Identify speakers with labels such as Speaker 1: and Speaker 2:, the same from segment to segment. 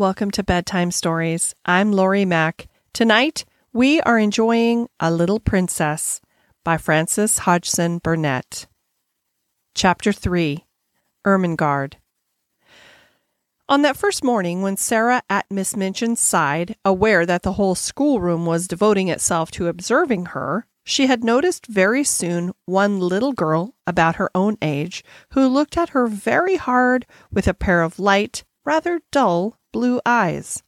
Speaker 1: Welcome to Bedtime Stories. I'm Lori Mack. Tonight, we are enjoying A Little Princess by Frances Hodgson Burnett. Chapter 3 Ermengarde. On that first morning, when Sarah at Miss Minchin's side, aware that the whole schoolroom was devoting itself to observing her, she had noticed very soon one little girl about her own age who looked at her very hard with a pair of light, rather dull blue eyes.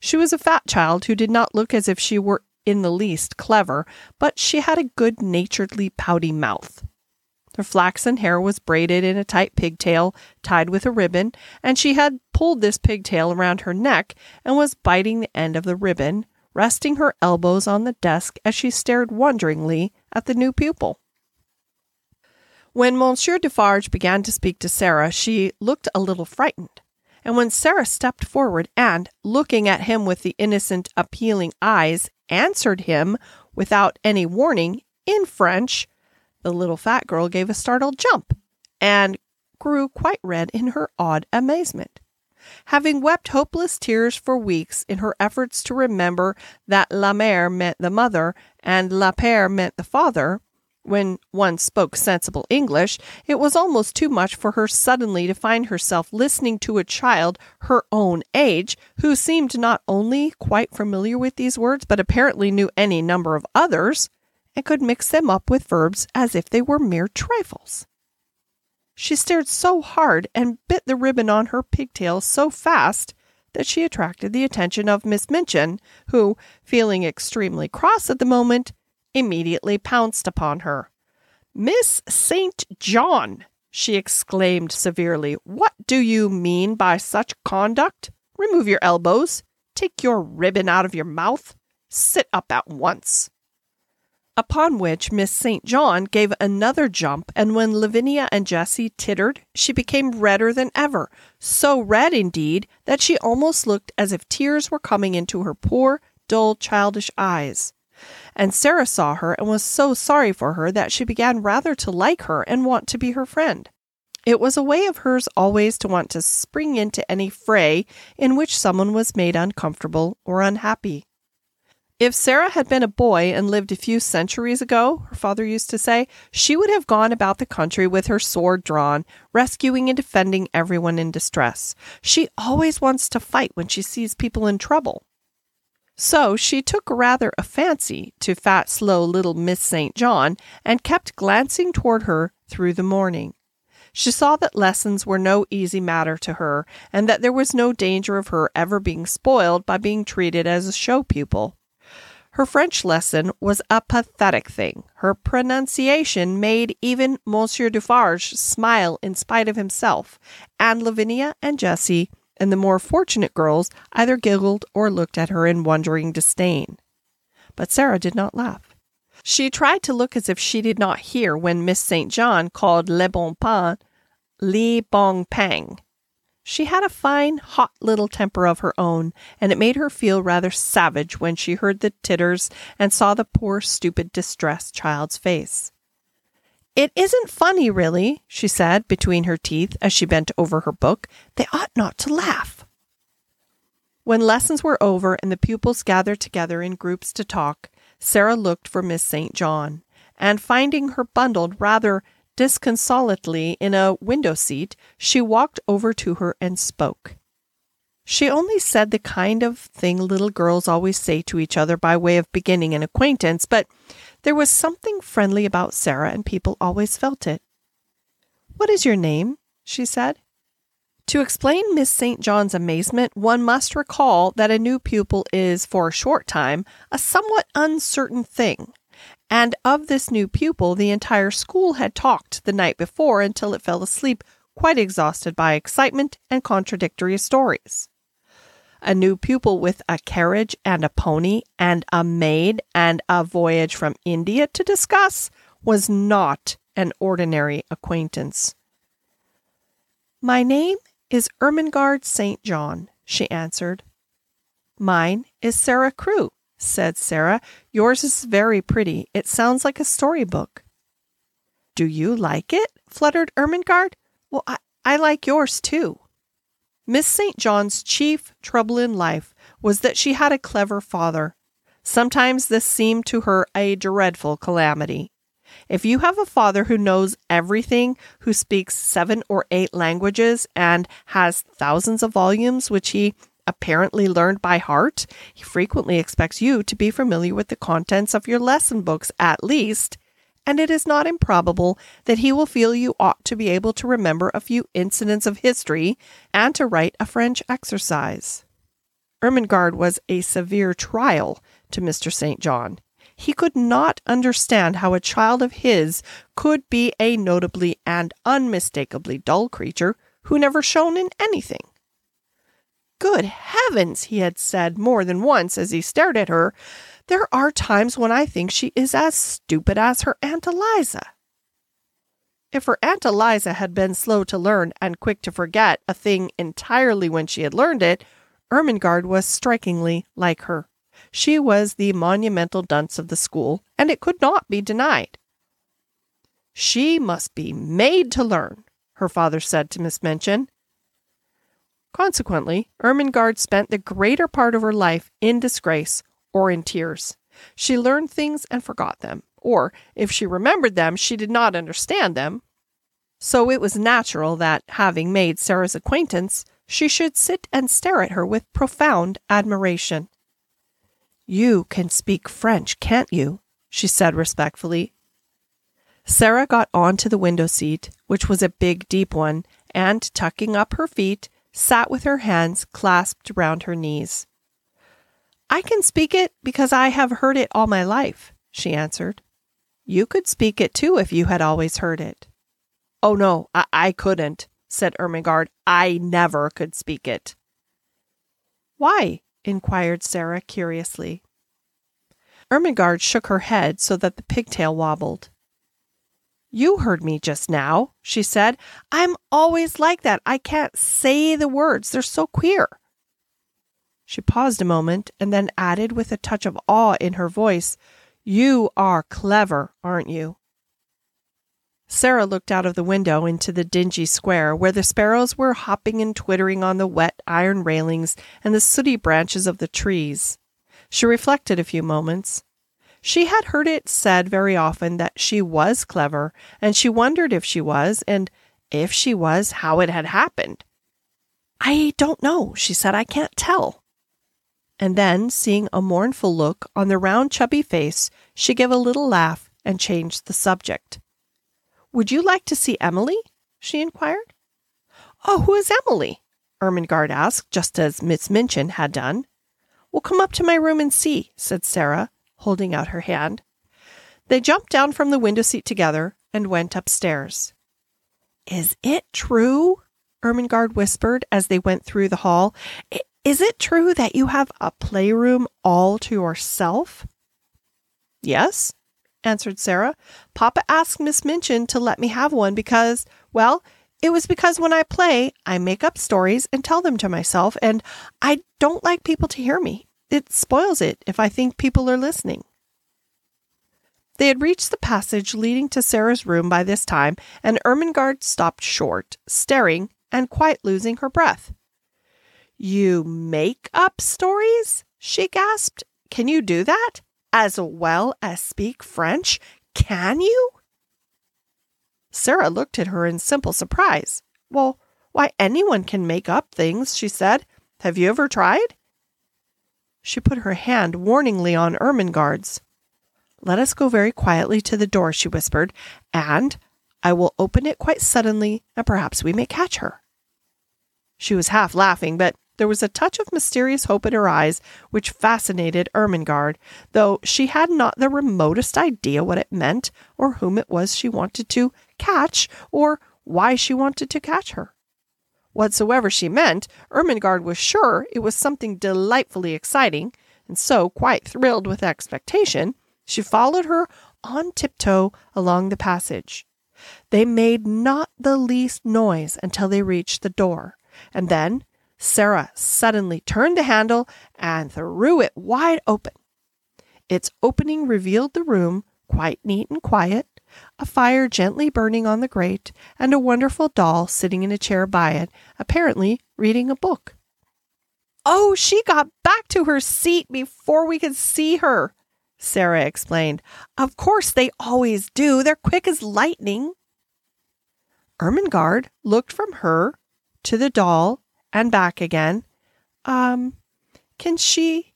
Speaker 1: She was a fat child who did not look as if she were in the least clever, but she had a good naturedly pouty mouth. Her flaxen hair was braided in a tight pigtail tied with a ribbon, and she had pulled this pigtail around her neck and was biting the end of the ribbon, resting her elbows on the desk as she stared wonderingly at the new pupil. When Monsieur Dufarge began to speak to Sarah, she looked a little frightened. And when Sarah stepped forward and, looking at him with the innocent, appealing eyes, answered him without any warning in French, the little fat girl gave a startled jump and grew quite red in her odd amazement. Having wept hopeless tears for weeks in her efforts to remember that la mère meant the mother and la père meant the father, when one spoke sensible English, it was almost too much for her suddenly to find herself listening to a child her own age, who seemed not only quite familiar with these words, but apparently knew any number of others, and could mix them up with verbs as if they were mere trifles. She stared so hard and bit the ribbon on her pigtail so fast that she attracted the attention of Miss Minchin, who, feeling extremely cross at the moment, immediately pounced upon her. Miss St. John, she exclaimed severely, what do you mean by such conduct? Remove your elbows. Take your ribbon out of your mouth. Sit up at once. Upon which Miss St. John gave another jump, and when Lavinia and Jessie tittered, she became redder than ever, so red indeed that she almost looked as if tears were coming into her poor, dull, childish eyes and Sarah saw her and was so sorry for her that she began rather to like her and want to be her friend. It was a way of hers always to want to spring into any fray in which someone was made uncomfortable or unhappy. If Sarah had been a boy and lived a few centuries ago, her father used to say, she would have gone about the country with her sword drawn, rescuing and defending everyone in distress. She always wants to fight when she sees people in trouble. So she took rather a fancy to fat, slow little Miss St. John and kept glancing toward her through the morning. She saw that lessons were no easy matter to her, and that there was no danger of her ever being spoiled by being treated as a show pupil. Her French lesson was a pathetic thing. Her pronunciation made even Monsieur Dufarge smile in spite of himself, and Lavinia and Jessie and the more fortunate girls either giggled or looked at her in wondering disdain. But Sarah did not laugh. She tried to look as if she did not hear when Miss St. John called Le Bon Pain Li Bong Pang. She had a fine, hot little temper of her own, and it made her feel rather savage when she heard the titters and saw the poor, stupid, distressed child's face. It isn't funny, really, she said between her teeth as she bent over her book. They ought not to laugh. When lessons were over and the pupils gathered together in groups to talk, Sarah looked for Miss St. John, and finding her bundled rather disconsolately in a window seat, she walked over to her and spoke. She only said the kind of thing little girls always say to each other by way of beginning an acquaintance, but there was something friendly about Sarah, and people always felt it. What is your name? she said. To explain Miss St. John's amazement, one must recall that a new pupil is, for a short time, a somewhat uncertain thing. And of this new pupil, the entire school had talked the night before until it fell asleep, quite exhausted by excitement and contradictory stories a new pupil with a carriage and a pony and a maid and a voyage from India to discuss was not an ordinary acquaintance. My name is Ermengarde St. John, she answered. Mine is Sarah Crewe, said Sarah. Yours is very pretty. It sounds like a storybook. Do you like it? fluttered Ermengarde. Well, I, I like yours too. Miss St. John's chief trouble in life was that she had a clever father. Sometimes this seemed to her a dreadful calamity. If you have a father who knows everything, who speaks seven or eight languages, and has thousands of volumes which he apparently learned by heart, he frequently expects you to be familiar with the contents of your lesson books at least, and it is not improbable that he will feel you ought to be able to remember a few incidents of history and to write a French exercise. Ermengarde was a severe trial to Mr. St. John. He could not understand how a child of his could be a notably and unmistakably dull creature who never shone in anything. Good heavens, he had said more than once as he stared at her, there are times when I think she is as stupid as her Aunt Eliza. If her Aunt Eliza had been slow to learn and quick to forget a thing entirely when she had learned it, Ermengarde was strikingly like her. She was the monumental dunce of the school, and it could not be denied. She must be made to learn, her father said to Miss Minchin. Consequently, Ermengarde spent the greater part of her life in disgrace or in tears. She learned things and forgot them, or if she remembered them, she did not understand them. So it was natural that, having made Sarah's acquaintance, she should sit and stare at her with profound admiration. You can speak French, can't you? she said respectfully. Sarah got on to the window seat, which was a big, deep one, and, tucking up her feet, sat with her hands clasped round her knees. I can speak it because I have heard it all my life, she answered. You could speak it too if you had always heard it. Oh, no, I, I couldn't, said Ermengarde. I never could speak it. Why? inquired Sarah curiously. Ermengarde shook her head so that the pigtail wobbled. You heard me just now, she said. I'm always like that. I can't say the words, they're so queer. She paused a moment and then added with a touch of awe in her voice, You are clever, aren't you? Sarah looked out of the window into the dingy square where the sparrows were hopping and twittering on the wet iron railings and the sooty branches of the trees. She reflected a few moments. She had heard it said very often that she was clever, and she wondered if she was, and if she was, how it had happened. I don't know, she said. I can't tell. And then, seeing a mournful look on the round, chubby face, she gave a little laugh and changed the subject. Would you like to see Emily? she inquired. Oh, who is Emily? Ermengarde asked, just as Miss Minchin had done. Well, come up to my room and see, said Sarah, holding out her hand. They jumped down from the window seat together and went upstairs. Is it true? Ermengarde whispered as they went through the hall. Is it true that you have a playroom all to yourself? Yes, answered Sarah. Papa asked Miss Minchin to let me have one because, well, it was because when I play, I make up stories and tell them to myself, and I don't like people to hear me. It spoils it if I think people are listening. They had reached the passage leading to Sarah's room by this time, and Ermengarde stopped short, staring and quite losing her breath. You make up stories? she gasped. Can you do that? As well as speak French? Can you? Sarah looked at her in simple surprise. Well, why, anyone can make up things, she said. Have you ever tried? She put her hand warningly on Ermengarde's. Let us go very quietly to the door, she whispered, and I will open it quite suddenly, and perhaps we may catch her. She was half laughing, but there was a touch of mysterious hope in her eyes which fascinated Ermengarde, though she had not the remotest idea what it meant, or whom it was she wanted to catch, or why she wanted to catch her. Whatsoever she meant, Ermengarde was sure it was something delightfully exciting, and so, quite thrilled with expectation, she followed her on tiptoe along the passage. They made not the least noise until they reached the door, and then Sarah suddenly turned the handle and threw it wide open. Its opening revealed the room, quite neat and quiet, a fire gently burning on the grate, and a wonderful doll sitting in a chair by it, apparently reading a book. Oh, she got back to her seat before we could see her, Sarah explained. Of course they always do. They're quick as lightning. Ermengarde looked from her to the doll and back again. Um, can she,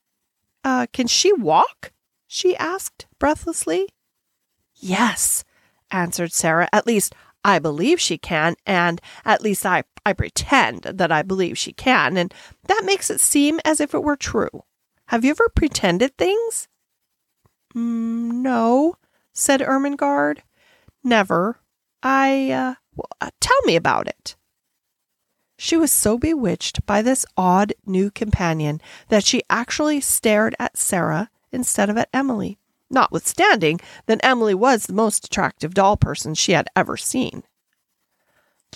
Speaker 1: uh, can she walk? she asked breathlessly. Yes, answered Sarah. At least I believe she can, and at least I, I pretend that I believe she can, and that makes it seem as if it were true. Have you ever pretended things? Mm, no, said Ermengarde. Never. I, uh, well, uh, tell me about it. She was so bewitched by this odd new companion that she actually stared at Sarah instead of at Emily notwithstanding that Emily was the most attractive doll person she had ever seen.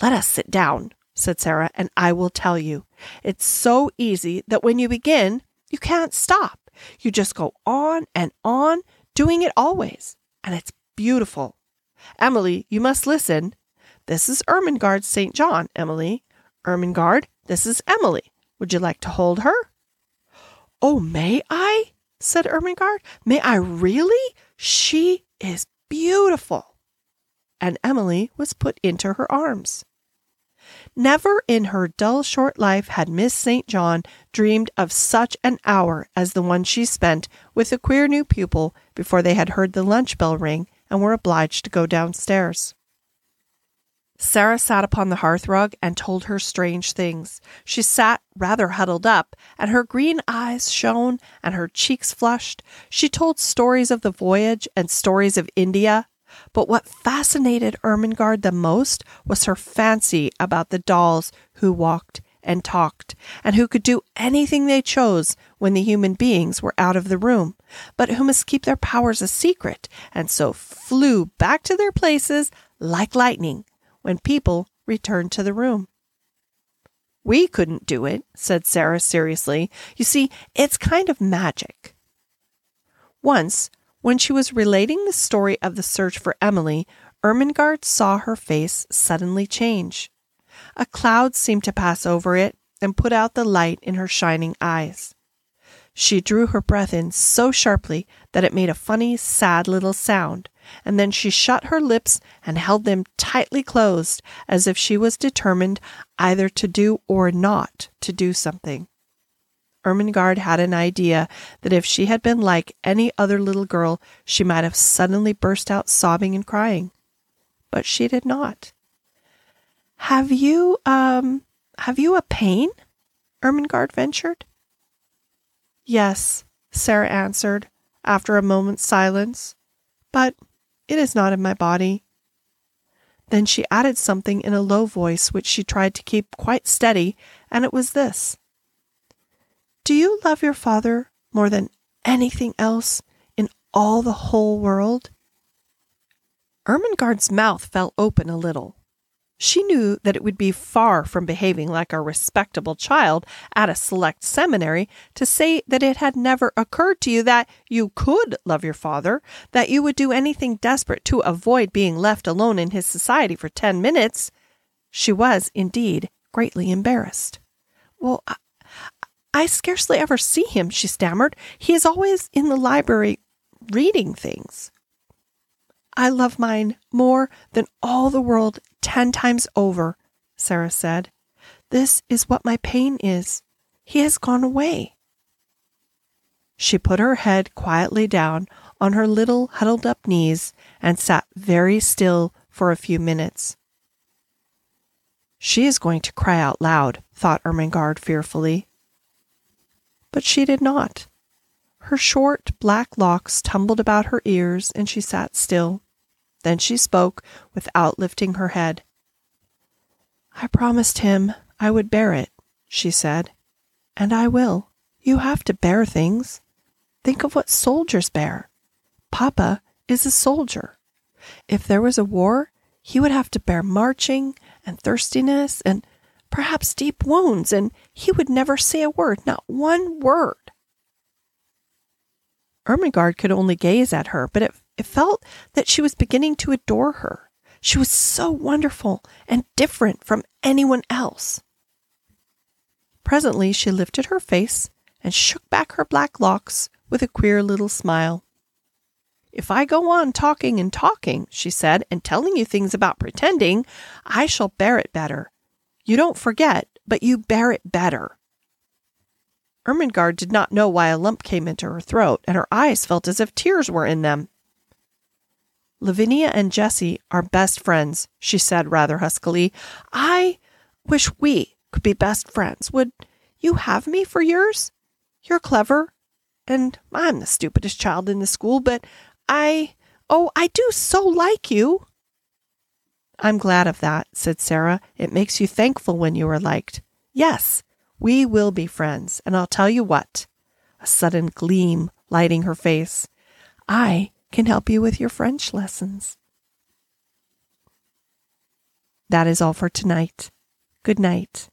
Speaker 1: Let us sit down, said Sarah, and I will tell you. It's so easy that when you begin, you can't stop. You just go on and on, doing it always. And it's beautiful. Emily, you must listen. This is Ermengarde St. John, Emily. Ermengarde, this is Emily. Would you like to hold her? Oh, may I? Said Ermengarde. May I really? She is beautiful. And Emily was put into her arms. Never in her dull short life had Miss St. John dreamed of such an hour as the one she spent with the queer new pupil before they had heard the lunch bell ring and were obliged to go downstairs. Sarah sat upon the hearthrug and told her strange things. She sat rather huddled up, and her green eyes shone and her cheeks flushed. She told stories of the voyage and stories of India. But what fascinated Ermengarde the most was her fancy about the dolls who walked and talked, and who could do anything they chose when the human beings were out of the room, but who must keep their powers a secret, and so flew back to their places like lightning when people returned to the room. We couldn't do it, said Sarah seriously. You see, it's kind of magic. Once, when she was relating the story of the search for Emily, Ermengarde saw her face suddenly change. A cloud seemed to pass over it and put out the light in her shining eyes. She drew her breath in so sharply that it made a funny, sad little sound, and then she shut her lips and held them tightly closed as if she was determined either to do or not to do something. Ermengarde had an idea that if she had been like any other little girl, she might have suddenly burst out sobbing and crying. But she did not. Have you, um, have you a pain? Ermengarde ventured. Yes, Sarah answered, after a moment's silence, but it is not in my body. Then she added something in a low voice which she tried to keep quite steady, and it was this Do you love your father more than anything else in all the whole world? Ermengarde's mouth fell open a little. She knew that it would be far from behaving like a respectable child at a select seminary to say that it had never occurred to you that you could love your father, that you would do anything desperate to avoid being left alone in his society for ten minutes. She was, indeed, greatly embarrassed. Well, I, I scarcely ever see him, she stammered. He is always in the library reading things. I love mine more than all the world ten times over, Sarah said. This is what my pain is. He has gone away. She put her head quietly down on her little huddled up knees and sat very still for a few minutes. She is going to cry out loud, thought Ermengarde fearfully. But she did not. Her short black locks tumbled about her ears, and she sat still. Then she spoke without lifting her head. I promised him I would bear it, she said, and I will. You have to bear things. Think of what soldiers bear. Papa is a soldier. If there was a war, he would have to bear marching and thirstiness and perhaps deep wounds, and he would never say a word, not one word. Ermengarde could only gaze at her, but it It felt that she was beginning to adore her. She was so wonderful and different from anyone else. Presently she lifted her face and shook back her black locks with a queer little smile. If I go on talking and talking, she said, and telling you things about pretending, I shall bear it better. You don't forget, but you bear it better. Ermengarde did not know why a lump came into her throat, and her eyes felt as if tears were in them. Lavinia and Jessie are best friends, she said rather huskily. I wish we could be best friends. Would you have me for yours? You're clever, and I'm the stupidest child in the school, but I, oh, I do so like you. I'm glad of that, said Sarah. It makes you thankful when you are liked. Yes, we will be friends, and I'll tell you what, a sudden gleam lighting her face, I can help you with your French lessons. That is all for tonight. Good night.